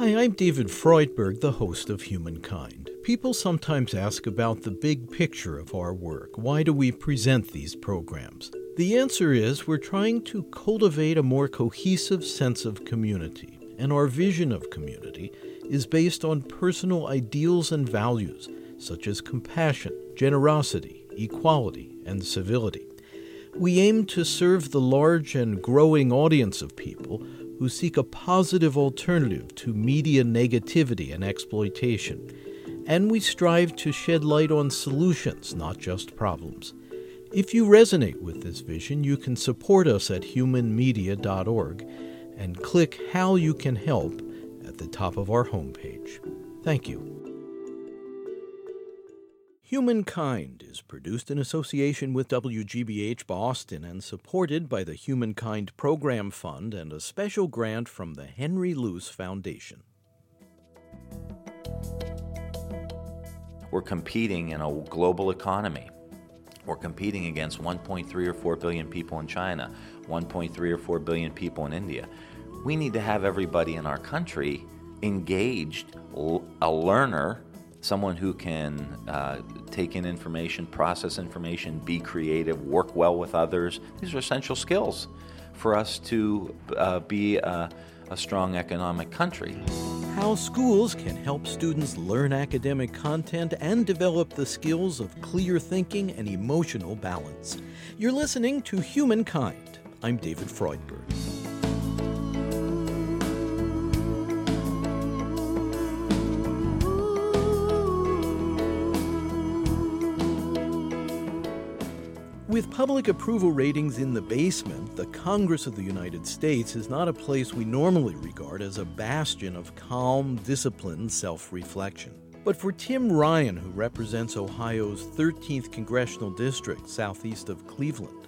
Hi, I'm David Freudberg, the host of Humankind. People sometimes ask about the big picture of our work. Why do we present these programs? The answer is we're trying to cultivate a more cohesive sense of community, and our vision of community is based on personal ideals and values such as compassion, generosity, equality, and civility. We aim to serve the large and growing audience of people who seek a positive alternative to media negativity and exploitation, and we strive to shed light on solutions, not just problems. If you resonate with this vision, you can support us at humanmedia.org and click How You Can Help at the top of our homepage. Thank you. Humankind is produced in association with WGBH Boston and supported by the Humankind Program Fund and a special grant from the Henry Luce Foundation. We're competing in a global economy. We're competing against 1.3 or 4 billion people in China, 1.3 or 4 billion people in India. We need to have everybody in our country engaged, a learner someone who can uh, take in information, process information, be creative, work well with others. These are essential skills for us to uh, be a, a strong economic country. How schools can help students learn academic content and develop the skills of clear thinking and emotional balance. You're listening to Humankind. I'm David Freudberg. With public approval ratings in the basement, the Congress of the United States is not a place we normally regard as a bastion of calm, disciplined self reflection. But for Tim Ryan, who represents Ohio's 13th congressional district southeast of Cleveland,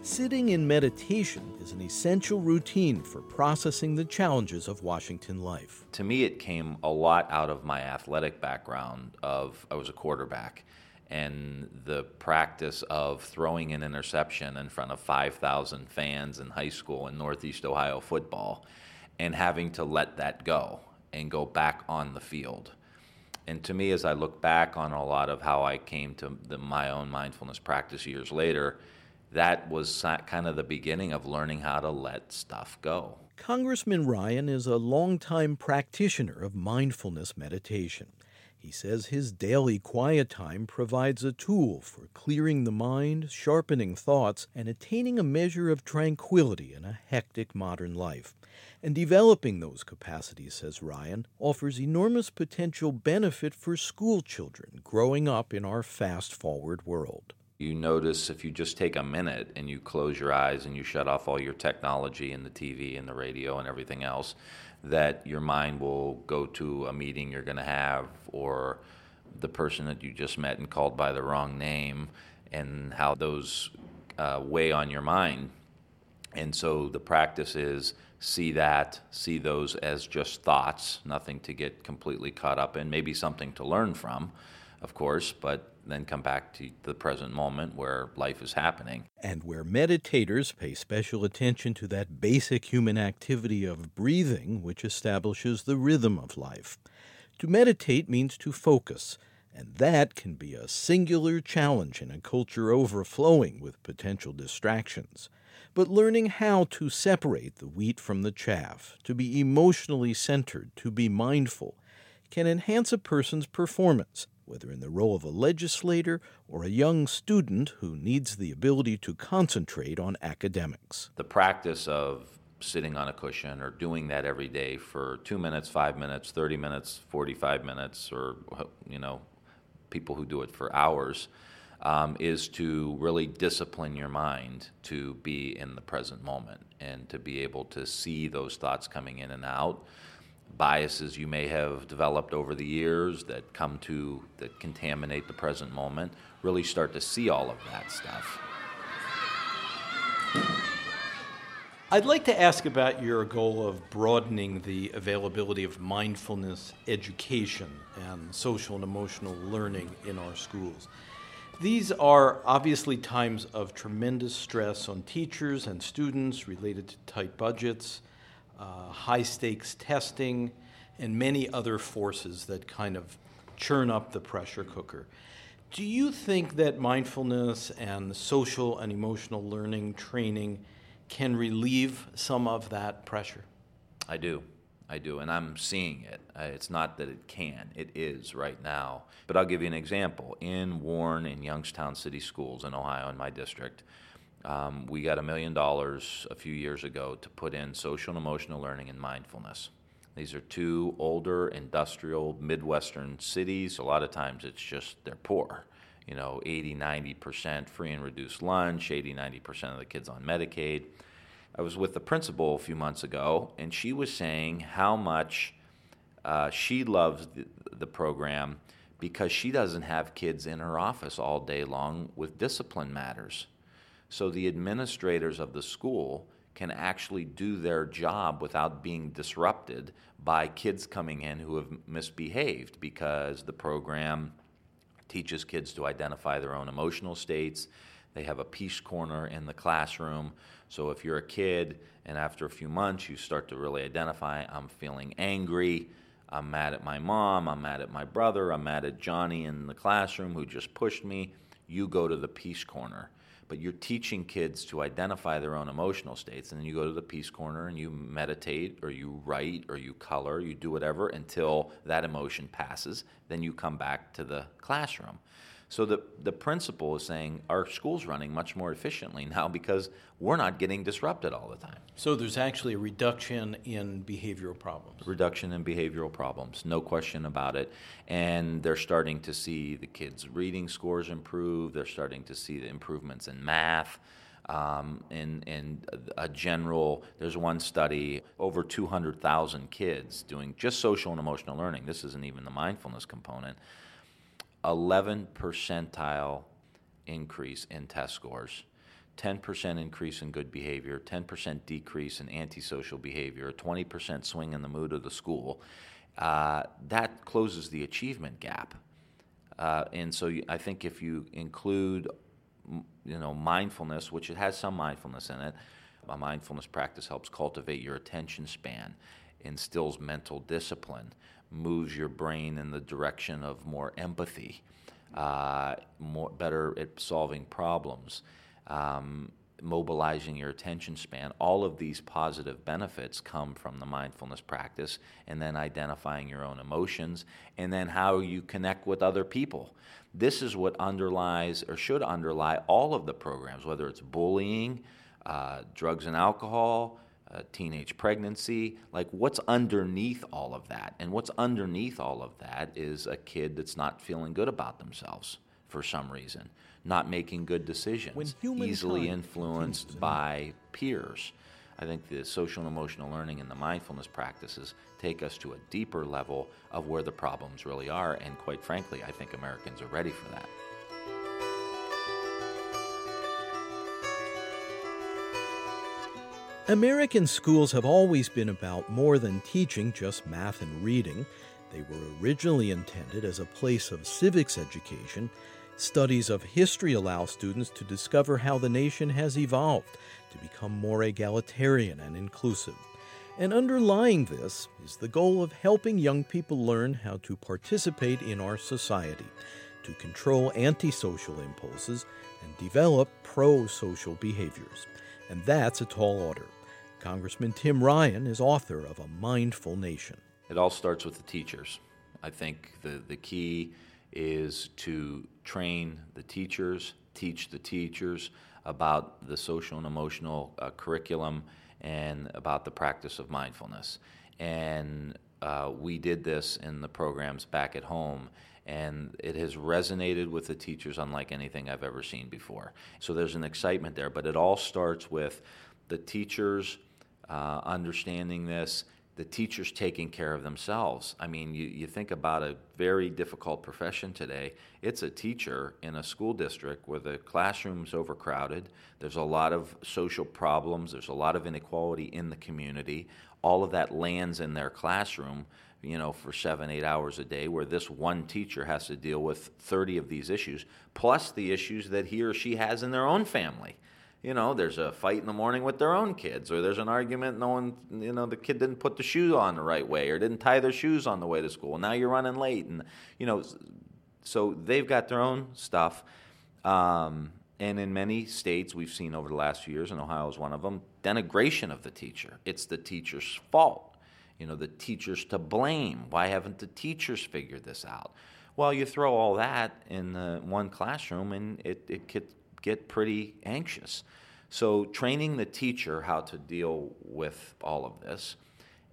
sitting in meditation is an essential routine for processing the challenges of Washington life. To me, it came a lot out of my athletic background of I was a quarterback and the practice of throwing an interception in front of 5,000 fans in high school in Northeast Ohio football and having to let that go and go back on the field. And to me, as I look back on a lot of how I came to the, my own mindfulness practice years later, that was kind of the beginning of learning how to let stuff go. Congressman Ryan is a longtime practitioner of mindfulness meditation. He says his daily quiet time provides a tool for clearing the mind, sharpening thoughts, and attaining a measure of tranquility in a hectic modern life. And developing those capacities, says Ryan, offers enormous potential benefit for school children growing up in our fast forward world. You notice if you just take a minute and you close your eyes and you shut off all your technology and the TV and the radio and everything else, that your mind will go to a meeting you're going to have or the person that you just met and called by the wrong name and how those uh, weigh on your mind. And so the practice is see that, see those as just thoughts, nothing to get completely caught up in, maybe something to learn from, of course, but then come back to the present moment where life is happening. And where meditators pay special attention to that basic human activity of breathing, which establishes the rhythm of life. To meditate means to focus, and that can be a singular challenge in a culture overflowing with potential distractions. But learning how to separate the wheat from the chaff, to be emotionally centered, to be mindful, can enhance a person's performance whether in the role of a legislator or a young student who needs the ability to concentrate on academics. The practice of sitting on a cushion or doing that every day for two minutes, five minutes, 30 minutes, 45 minutes, or, you know, people who do it for hours. Um, is to really discipline your mind to be in the present moment and to be able to see those thoughts coming in and out biases you may have developed over the years that come to that contaminate the present moment really start to see all of that stuff I'd like to ask about your goal of broadening the availability of mindfulness education and social and emotional learning in our schools. These are obviously times of tremendous stress on teachers and students related to tight budgets, uh, high stakes testing, and many other forces that kind of churn up the pressure cooker. Do you think that mindfulness and social and emotional learning training can relieve some of that pressure? I do. I do, and I'm seeing it. It's not that it can, it is right now. But I'll give you an example. In Warren and Youngstown City Schools in Ohio, in my district, um, we got a million dollars a few years ago to put in social and emotional learning and mindfulness. These are two older industrial Midwestern cities. A lot of times it's just they're poor. You know, 80, 90% free and reduced lunch, 80, 90% of the kids on Medicaid. I was with the principal a few months ago, and she was saying how much uh, she loves the, the program because she doesn't have kids in her office all day long with discipline matters. So the administrators of the school can actually do their job without being disrupted by kids coming in who have misbehaved because the program teaches kids to identify their own emotional states. They have a peace corner in the classroom. So if you're a kid and after a few months you start to really identify, I'm feeling angry, I'm mad at my mom, I'm mad at my brother, I'm mad at Johnny in the classroom who just pushed me, you go to the peace corner but you're teaching kids to identify their own emotional states. And then you go to the peace corner and you meditate or you write or you color, you do whatever until that emotion passes. Then you come back to the classroom. So the, the principal is saying our school's running much more efficiently now because we're not getting disrupted all the time. So there's actually a reduction in behavioral problems. Reduction in behavioral problems, no question about it. And they're starting to see the kids' reading scores improve. They're starting to see the improvements in math. Um, in, in a general, there's one study, over 200,000 kids doing just social and emotional learning. This isn't even the mindfulness component 11 percentile increase in test scores, 10% increase in good behavior, 10% decrease in antisocial behavior, 20% swing in the mood of the school. Uh, that closes the achievement gap. Uh, and so I think if you include, you know, mindfulness, which it has some mindfulness in it, a mindfulness practice helps cultivate your attention span, instills mental discipline, moves your brain in the direction of more empathy, uh, more better at solving problems, um, mobilizing your attention span. All of these positive benefits come from the mindfulness practice, and then identifying your own emotions, and then how you connect with other people. This is what underlies or should underlie all of the programs, whether it's bullying, uh, drugs and alcohol uh, teenage pregnancy. Like, what's underneath all of that? And what's underneath all of that is a kid that's not feeling good about themselves for some reason, not making good decisions, easily influenced by peers. I think the social and emotional learning and the mindfulness practices take us to a deeper level of where the problems really are. And quite frankly, I think Americans are ready for that. American schools have always been about more than teaching just math and reading. They were originally intended as a place of civics education. Studies of history allow students to discover how the nation has evolved to become more egalitarian and inclusive. And underlying this is the goal of helping young people learn how to participate in our society, to control antisocial impulses, and develop pro social behaviors. And that's a tall order. Congressman Tim Ryan is author of A Mindful Nation. It all starts with the teachers. I think the, the key is to train the teachers, teach the teachers about the social and emotional uh, curriculum and about the practice of mindfulness. And uh, we did this in the programs back at home, and it has resonated with the teachers unlike anything I've ever seen before. So there's an excitement there, but it all starts with the teachers uh, understanding this, the teachers taking care of themselves. I mean, you, you think about a very difficult profession today. It's a teacher in a school district where the classroom's overcrowded. There's a lot of social problems. There's a lot of inequality in the community. All of that lands in their classroom, you know, for seven, eight hours a day, where this one teacher has to deal with 30 of these issues, plus the issues that he or she has in their own family you know, there's a fight in the morning with their own kids, or there's an argument, no one, you know, the kid didn't put the shoe on the right way, or didn't tie their shoes on the way to school. Now you're running late, and you know, so they've got their own stuff. Um, and in many states, we've seen over the last few years, and Ohio is one of them, denigration of the teacher. It's the teacher's fault. You know, the teacher's to blame. Why haven't the teachers figured this out? Well, you throw all that in one classroom, and it, it get pretty anxious. So, training the teacher how to deal with all of this,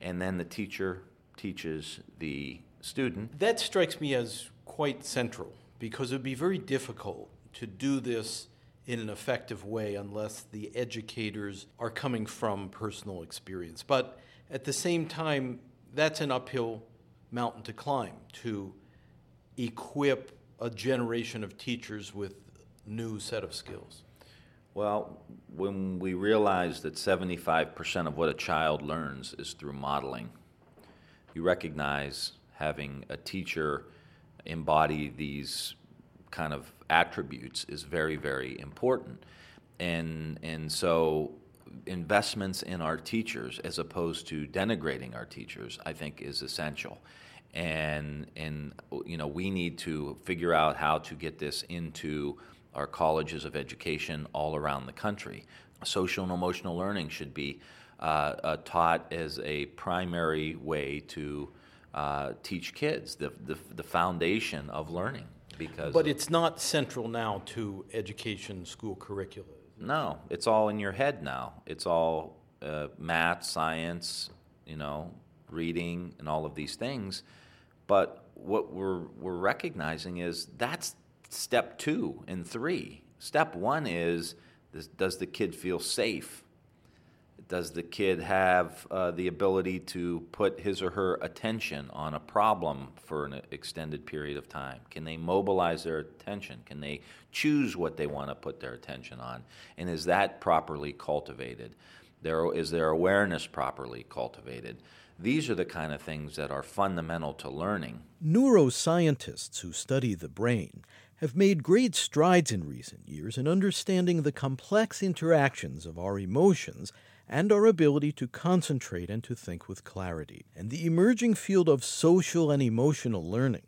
and then the teacher teaches the student. That strikes me as quite central because it would be very difficult to do this in an effective way unless the educators are coming from personal experience. But at the same time, that's an uphill mountain to climb to equip a generation of teachers with new set of skills. Well, when we realize that 75% of what a child learns is through modeling, you recognize having a teacher embody these kind of attributes is very, very important. And, and so investments in our teachers as opposed to denigrating our teachers, I think is essential. And, and you know, we need to figure out how to get this into our colleges of education all around the country. Social and emotional learning should be uh, uh, taught as a primary way to uh, teach kids the, the, the foundation of learning because but it's not central now to education school curricula no it's all in your head now. It's all uh, math science you know reading and all of these things. But what we're we're recognizing is that's step two and three step one is does the kid feel safe does the kid have uh, the ability to put his or her attention on a problem for an extended period of time? Can they mobilize their attention? Can they choose what they want to put their attention on? And is that properly cultivated? There, is their awareness properly cultivated? These are the kind of things that are fundamental to learning. Neuroscientists who study the brain have made great strides in recent years in understanding the complex interactions of our emotions and our ability to concentrate and to think with clarity. And the emerging field of social and emotional learning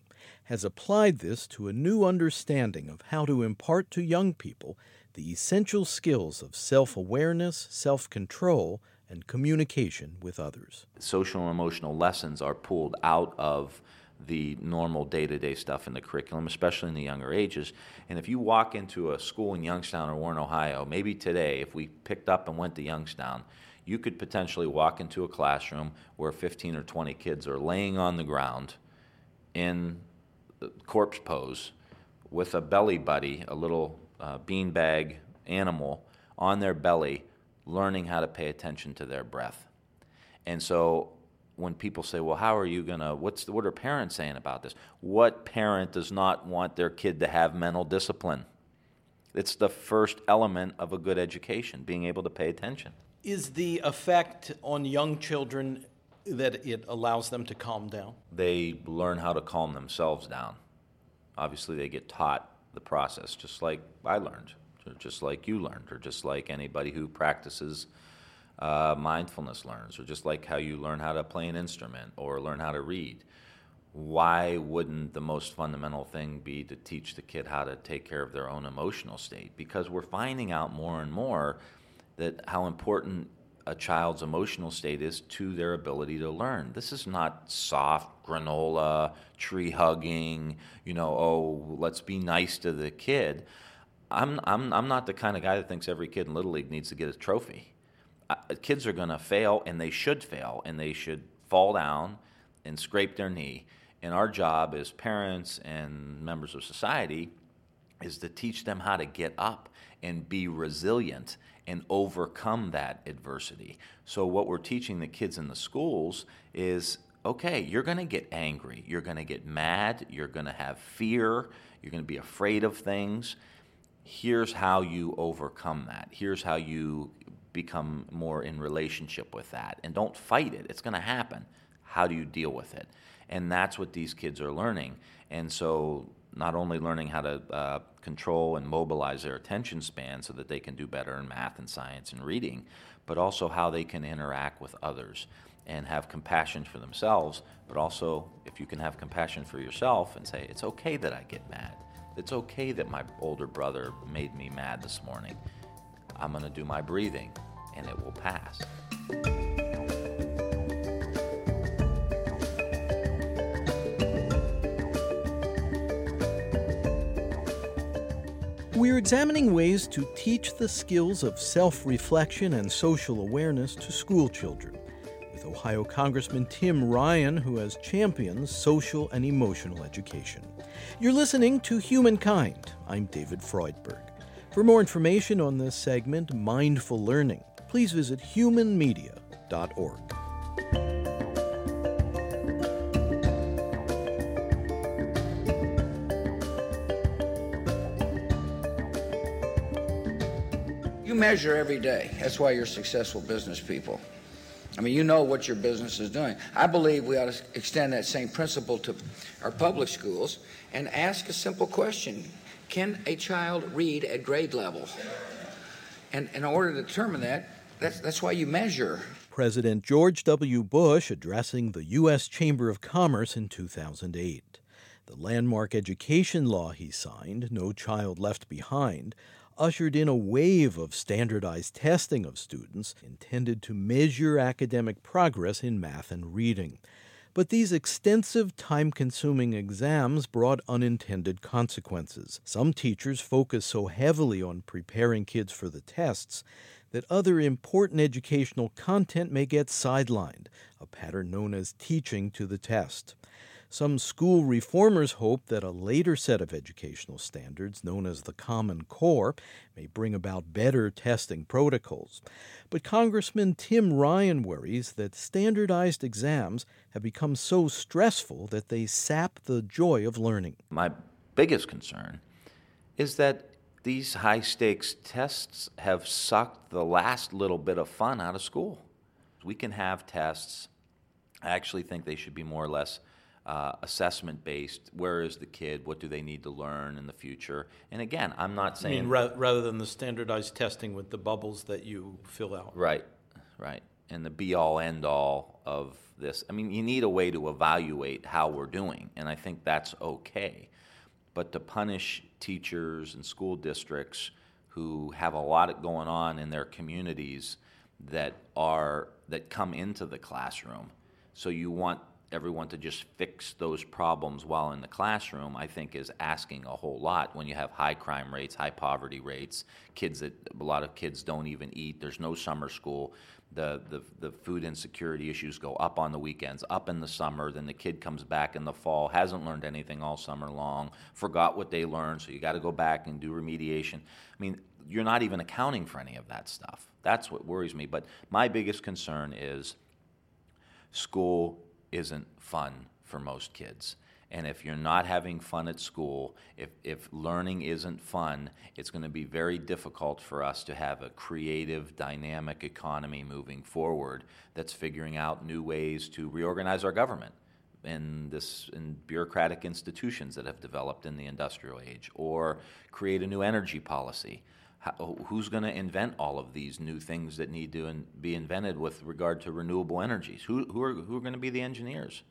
has applied this to a new understanding of how to impart to young people the essential skills of self awareness, self control, and communication with others. Social and emotional lessons are pulled out of the normal day to day stuff in the curriculum, especially in the younger ages. And if you walk into a school in Youngstown or Warren, Ohio, maybe today, if we picked up and went to Youngstown, you could potentially walk into a classroom where 15 or 20 kids are laying on the ground in corpse pose with a belly buddy, a little uh, beanbag animal on their belly, learning how to pay attention to their breath. And so when people say, "Well, how are you gonna? What's the, what are parents saying about this?" What parent does not want their kid to have mental discipline? It's the first element of a good education, being able to pay attention. Is the effect on young children that it allows them to calm down? They learn how to calm themselves down. Obviously, they get taught the process, just like I learned, just like you learned, or just like anybody who practices uh, mindfulness learns, or just like how you learn how to play an instrument or learn how to read. Why wouldn't the most fundamental thing be to teach the kid how to take care of their own emotional state? Because we're finding out more and more that how important a child's emotional state is to their ability to learn. This is not soft granola, tree hugging, you know, oh, let's be nice to the kid. I'm, I'm, I'm not the kind of guy that thinks every kid in Little League needs to get a trophy kids are going to fail, and they should fail, and they should fall down and scrape their knee. And our job as parents and members of society is to teach them how to get up and be resilient and overcome that adversity. So, what we're teaching the kids in the schools is okay, you're going to get angry, you're going to get mad, you're going to have fear, you're going to be afraid of things. Here's how you overcome that. Here's how you become more in relationship with that. And don't fight it, it's going to happen. How do you deal with it? And that's what these kids are learning. And so not only learning how to uh, control and mobilize their attention span so that they can do better in math and science and reading, but also how they can interact with others and have compassion for themselves, but also if you can have compassion for yourself and say, it's okay that I get mad. It's okay that my older brother made me mad this morning. I'm going to do my breathing and it will pass. We're examining ways to teach the skills of self reflection and social awareness to school children with Ohio Congressman Tim Ryan, who has championed social and emotional education. You're listening to Humankind. I'm David Freudberg. For more information on this segment, Mindful Learning, please visit humanmedia.org. You measure every day. That's why you're successful business people. I mean, you know what your business is doing. I believe we ought to extend that same principle to our public schools and ask a simple question Can a child read at grade level? And in order to determine that, that's, that's why you measure. President George W. Bush addressing the U.S. Chamber of Commerce in 2008. The landmark education law he signed, No Child Left Behind, ushered in a wave of standardized testing of students intended to measure academic progress in math and reading. But these extensive, time consuming exams brought unintended consequences. Some teachers focus so heavily on preparing kids for the tests that other important educational content may get sidelined, a pattern known as teaching to the test. Some school reformers hope that a later set of educational standards, known as the Common Core, may bring about better testing protocols. But Congressman Tim Ryan worries that standardized exams have become so stressful that they sap the joy of learning. My biggest concern is that these high stakes tests have sucked the last little bit of fun out of school. We can have tests. I actually think they should be more or less uh, assessment based. Where is the kid? What do they need to learn in the future? And again, I'm not saying. I mean, ra- rather than the standardized testing with the bubbles that you fill out. Right, right. And the be all end all of this. I mean, you need a way to evaluate how we're doing, and I think that's okay. But to punish teachers and school districts who have a lot going on in their communities that are that come into the classroom, so you want everyone to just fix those problems while in the classroom, I think is asking a whole lot when you have high crime rates, high poverty rates, kids that a lot of kids don't even eat, there's no summer school. The, the, the food insecurity issues go up on the weekends, up in the summer, then the kid comes back in the fall, hasn't learned anything all summer long, forgot what they learned, so you got to go back and do remediation. I mean, you're not even accounting for any of that stuff. That's what worries me. But my biggest concern is school isn't fun for most kids. And if you're not having fun at school, if, if learning isn't fun, it's going to be very difficult for us to have a creative, dynamic economy moving forward that's figuring out new ways to reorganize our government in this in bureaucratic institutions that have developed in the industrial age, or create a new energy policy. How, who's going to invent all of these new things that need to in, be invented with regard to renewable energies? Who, who are, who are going to be the engineers?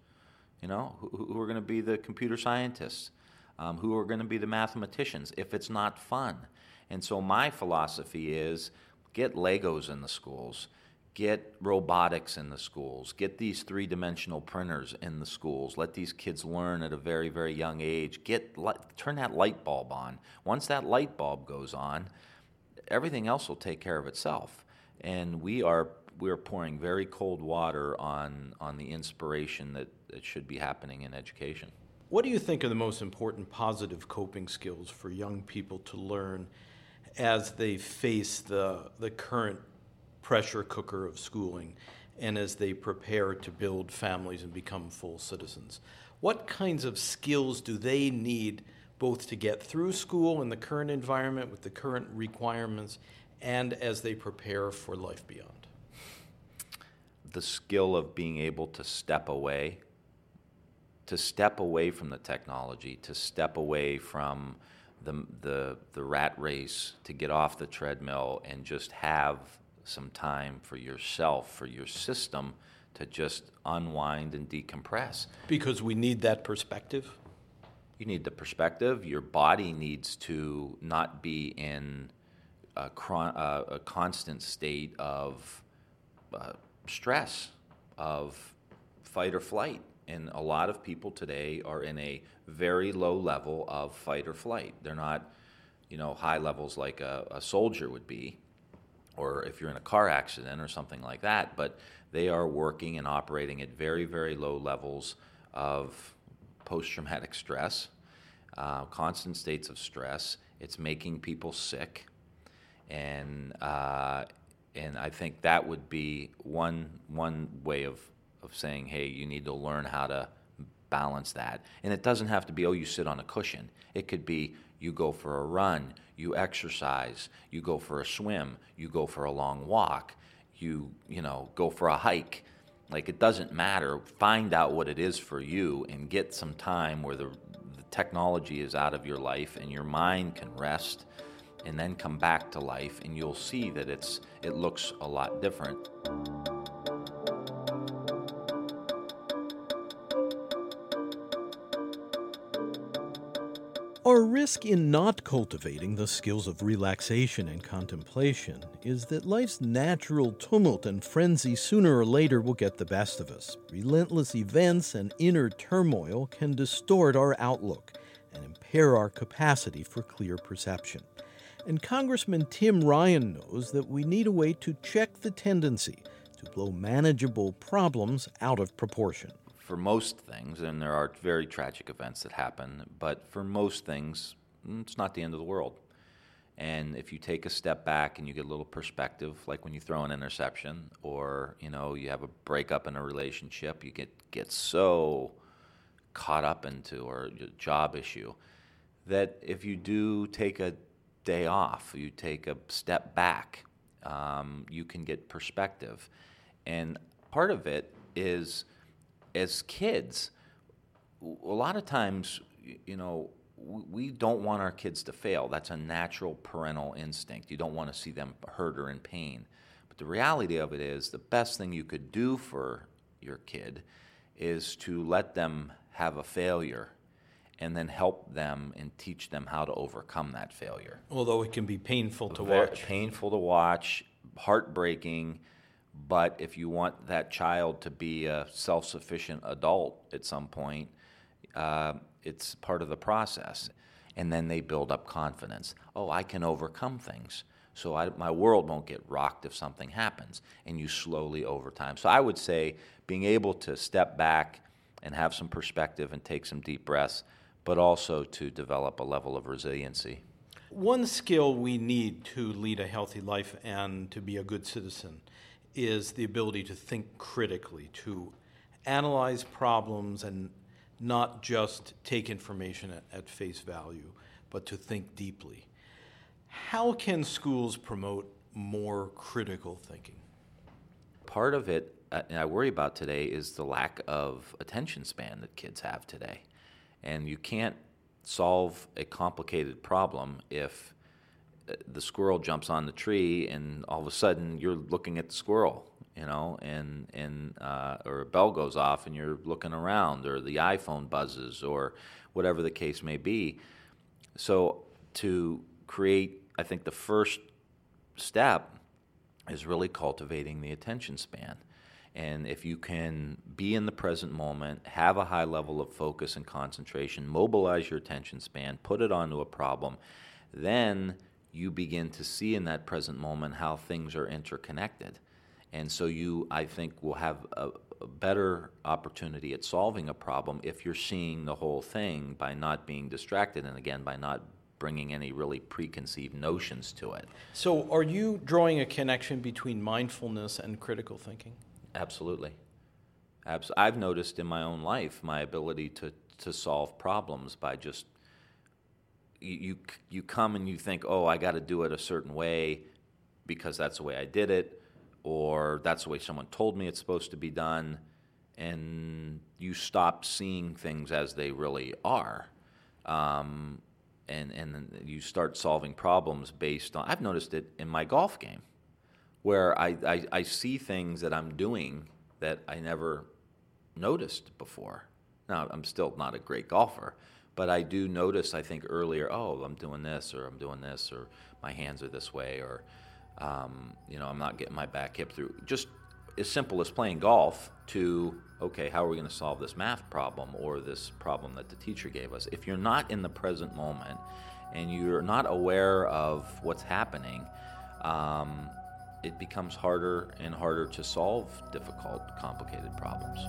You know, who, who are going to be the computer scientists? Um, who are going to be the mathematicians if it's not fun? And so my philosophy is get Legos in the schools, get robotics in the schools, get these three dimensional printers in the schools, let these kids learn at a very, very young age, get turn that light bulb on. Once that light bulb goes on, everything else will take care of itself. And we are we're pouring very cold water on on the inspiration that, that should be happening in education. What do you think are the most important positive coping skills for young people to learn as they face the the current pressure cooker of schooling and as they prepare to build families and become full citizens? What kinds of skills do they need both to get through school in the current environment with the current requirements and as they prepare for life beyond? The skill of being able to step away to step away from the technology, to step away from the, the, the rat race, to get off the treadmill and just have some time for yourself, for your system to just unwind and decompress. Because we need that perspective? You need the perspective. Your body needs to not be in a, uh, a constant state of uh, stress, of fight or flight. And a lot of people today are in a very low level of fight or flight. They're not, you know, high levels like a, a soldier would be, or if you're in a car accident or something like that, but they are working and operating at very, very low levels of post traumatic stress, uh, constant states of stress. It's making people sick. And, uh, and I think that would be one, one way of, of saying, hey, you need to learn how to balance that. And it doesn't have to be, oh, you sit on a cushion. It could be you go for a run, you exercise, you go for a swim, you go for a long walk, you, you know, go for a hike. Like it doesn't matter. Find out what it is for you and get some time where the, the technology is out of your life and your mind can rest and then come back to life and you'll see that it's it looks a lot different. Our risk in not cultivating the skills of relaxation and contemplation is that life's natural tumult and frenzy sooner or later will get the best of us. Relentless events and inner turmoil can distort our outlook and impair our capacity for clear perception. And Congressman Tim Ryan knows that we need a way to check the tendency to blow manageable problems out of proportion for most things, and there are very tragic events that happen, but for most things, mm, it's not the end of the world. And if you take a step back and you get a little perspective, like when you throw an interception, or you know you have a breakup in a relationship, you get get so caught up into or job issue that if you do take a day off, you take a step back, um, you can get perspective. And part of it is as kids, a lot of times, you know, we don't want our kids to fail. That's a natural parental instinct. You don't want to see them hurt or in pain. But the reality of it is, the best thing you could do for your kid is to let them have a failure and then help them and teach them how to overcome that failure. Although it can be painful to Very watch. Painful to watch, heartbreaking but if you want that child to be a self sufficient adult at some point, uh, it's part of the process. And then they build up confidence. Oh, I can overcome things. So I, my world won't get rocked if something happens. And you slowly over time. So I would say being able to step back and have some perspective and take some deep breaths, but also to develop a level of resiliency. One skill we need to lead a healthy life and to be a good citizen is the ability to think critically, to analyze problems and not just take information at, at, face value, but to think deeply. How can schools promote more critical thinking? Part of it, uh, I worry about today, is the lack of attention span that kids have today. And you can't solve a complicated problem if the squirrel jumps on the tree, and all of a sudden you're looking at the squirrel, you know, and and uh, or a bell goes off and you're looking around, or the iPhone buzzes, or whatever the case may be. So to create, I think the first step is really cultivating the attention span. And if you can be in the present moment, have a high level of focus and concentration, mobilize your attention span, put it onto a problem, then you begin to see in that present moment how things are interconnected. And so you, I think, will have a, a, better opportunity at solving a problem if you're seeing the whole thing by not being distracted and again by not bringing any really preconceived notions to it. So, are you drawing a connection between mindfulness and critical thinking? Absolutely. Abs- I've noticed in my own life my ability to, to solve problems by just you you come and you think, oh, I got to do it a certain way because that's the way I did it, or that's the way someone told me it's supposed to be done, and you stop seeing things as they really are. Um, and, and you start solving problems based on. I've noticed it in my golf game, where I, I, I see things that I'm doing that I never noticed before. Now, I'm still not a great golfer, but I do notice, I think, earlier, oh, I'm doing this, or I'm doing this, or my hands are this way, or, um, you know, I'm not getting my back hip through. Just as simple as playing golf to, okay, how are we going to solve this math problem or this problem that the teacher gave us? If you're not in the present moment and you're not aware of what's happening, um, it becomes harder and harder to solve difficult, complicated problems.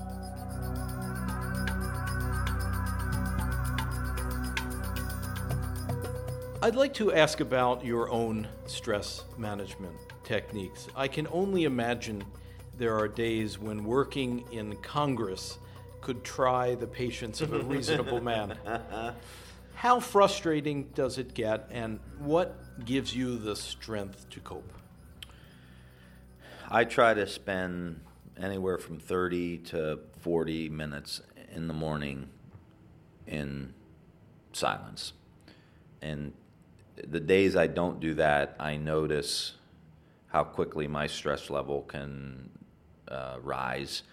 I'd like to ask about your own stress management techniques. I can only imagine there are days when working in Congress could try the patience of a reasonable man. How frustrating does it get, and what gives you the strength to cope? I try to spend anywhere from 30 to 40 minutes in the morning in silence. And the days I don't do that, I notice how quickly my stress level can uh, rise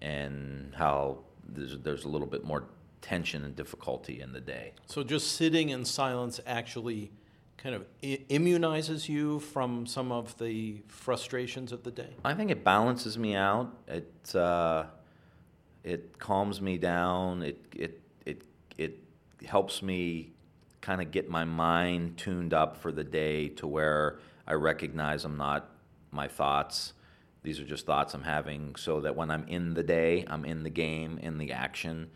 and how there's, there's a little bit more tension and difficulty in the day. So just sitting in silence actually kind of immunizes you from some of the frustrations of the day? I think it balances me out. It uh, it calms me down. It it it it helps me kind of get my mind tuned up for the day to where I recognize I'm not my thoughts. These are just thoughts I'm having, so that when I'm in the day, I'm in the game, in the action.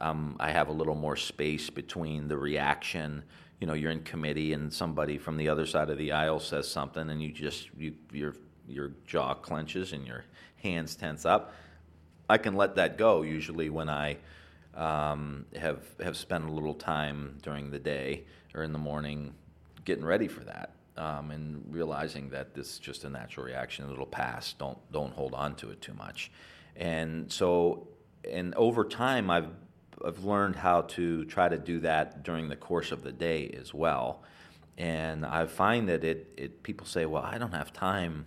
Um, I have a little more space between the reaction. You know, you're in committee and somebody from the other side of the aisle says something, and you just you, your your jaw clenches and your hands tense up. I can let that go usually when I um, have have spent a little time during the day or in the morning getting ready for that um, and realizing that this is just a natural reaction. It'll pass. Don't don't hold on to it too much. And so, and over time, I've I've learned how to try to do that during the course of the day as well. And I find that it, it people say, well, I don't have time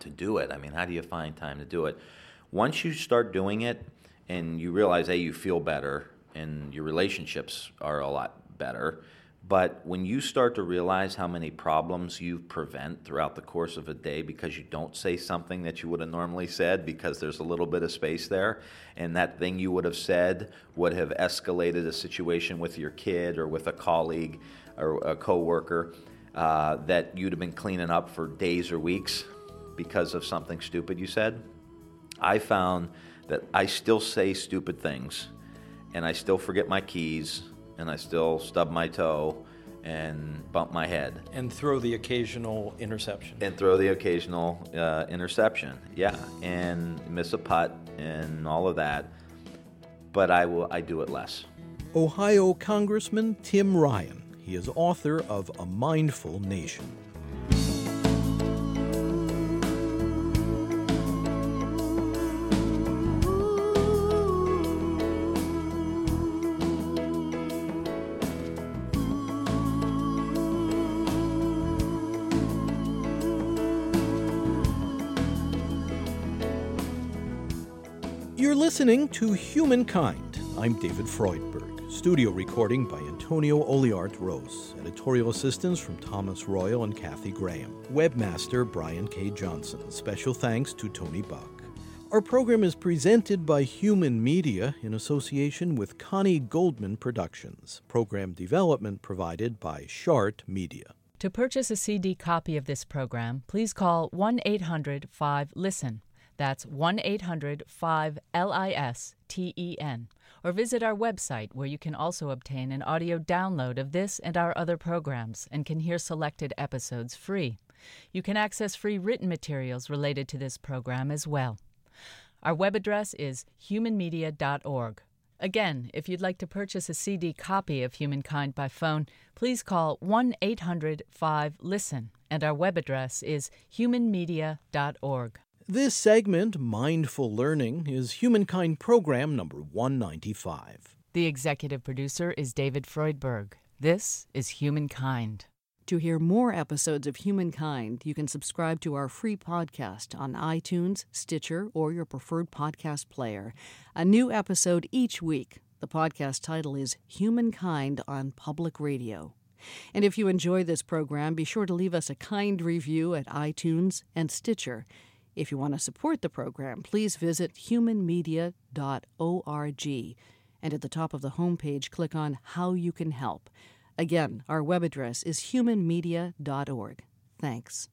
to do it. I mean, how do you find time to do it? Once you start doing it, and you realize, hey, you feel better and your relationships are a lot better. But when you start to realize how many problems you prevent throughout the course of a day because you don't say something that you would have normally said because there's a little bit of space there, and that thing you would have said would have escalated a situation with your kid or with a colleague or a coworker uh, that you'd have been cleaning up for days or weeks because of something stupid you said. I found that I still say stupid things and I still forget my keys and I still stub my toe and bump my head. And throw the occasional interception. And throw the occasional uh, interception, yeah, and miss a putt and all of that. But I will. I do it less. Ohio Congressman Tim Ryan. He is author of A Mindful Nation. Listening to Humankind. I'm David Freudberg. Studio recording by Antonio Oliart Rose. Editorial assistance from Thomas Royal and Kathy Graham. Webmaster Brian K. Johnson. Special thanks to Tony Buck. Our program is presented by Human Media in association with Connie Goldman Productions. Program development provided by Shart Media. To purchase a CD copy of this program, please call 1 800 5 LISTEN. That's 1 800 5 L I S T E N. Or visit our website where you can also obtain an audio download of this and our other programs and can hear selected episodes free. You can access free written materials related to this program as well. Our web address is humanmedia.org. Again, if you'd like to purchase a CD copy of Humankind by phone, please call 1 800 5 LISTEN, and our web address is humanmedia.org. This segment, Mindful Learning, is Humankind Program number 195. The executive producer is David Freudberg. This is Humankind. To hear more episodes of Humankind, you can subscribe to our free podcast on iTunes, Stitcher, or your preferred podcast player. A new episode each week. The podcast title is Humankind on Public Radio. And if you enjoy this program, be sure to leave us a kind review at iTunes and Stitcher. If you want to support the program, please visit humanmedia.org. And at the top of the homepage, click on How You Can Help. Again, our web address is humanmedia.org. Thanks.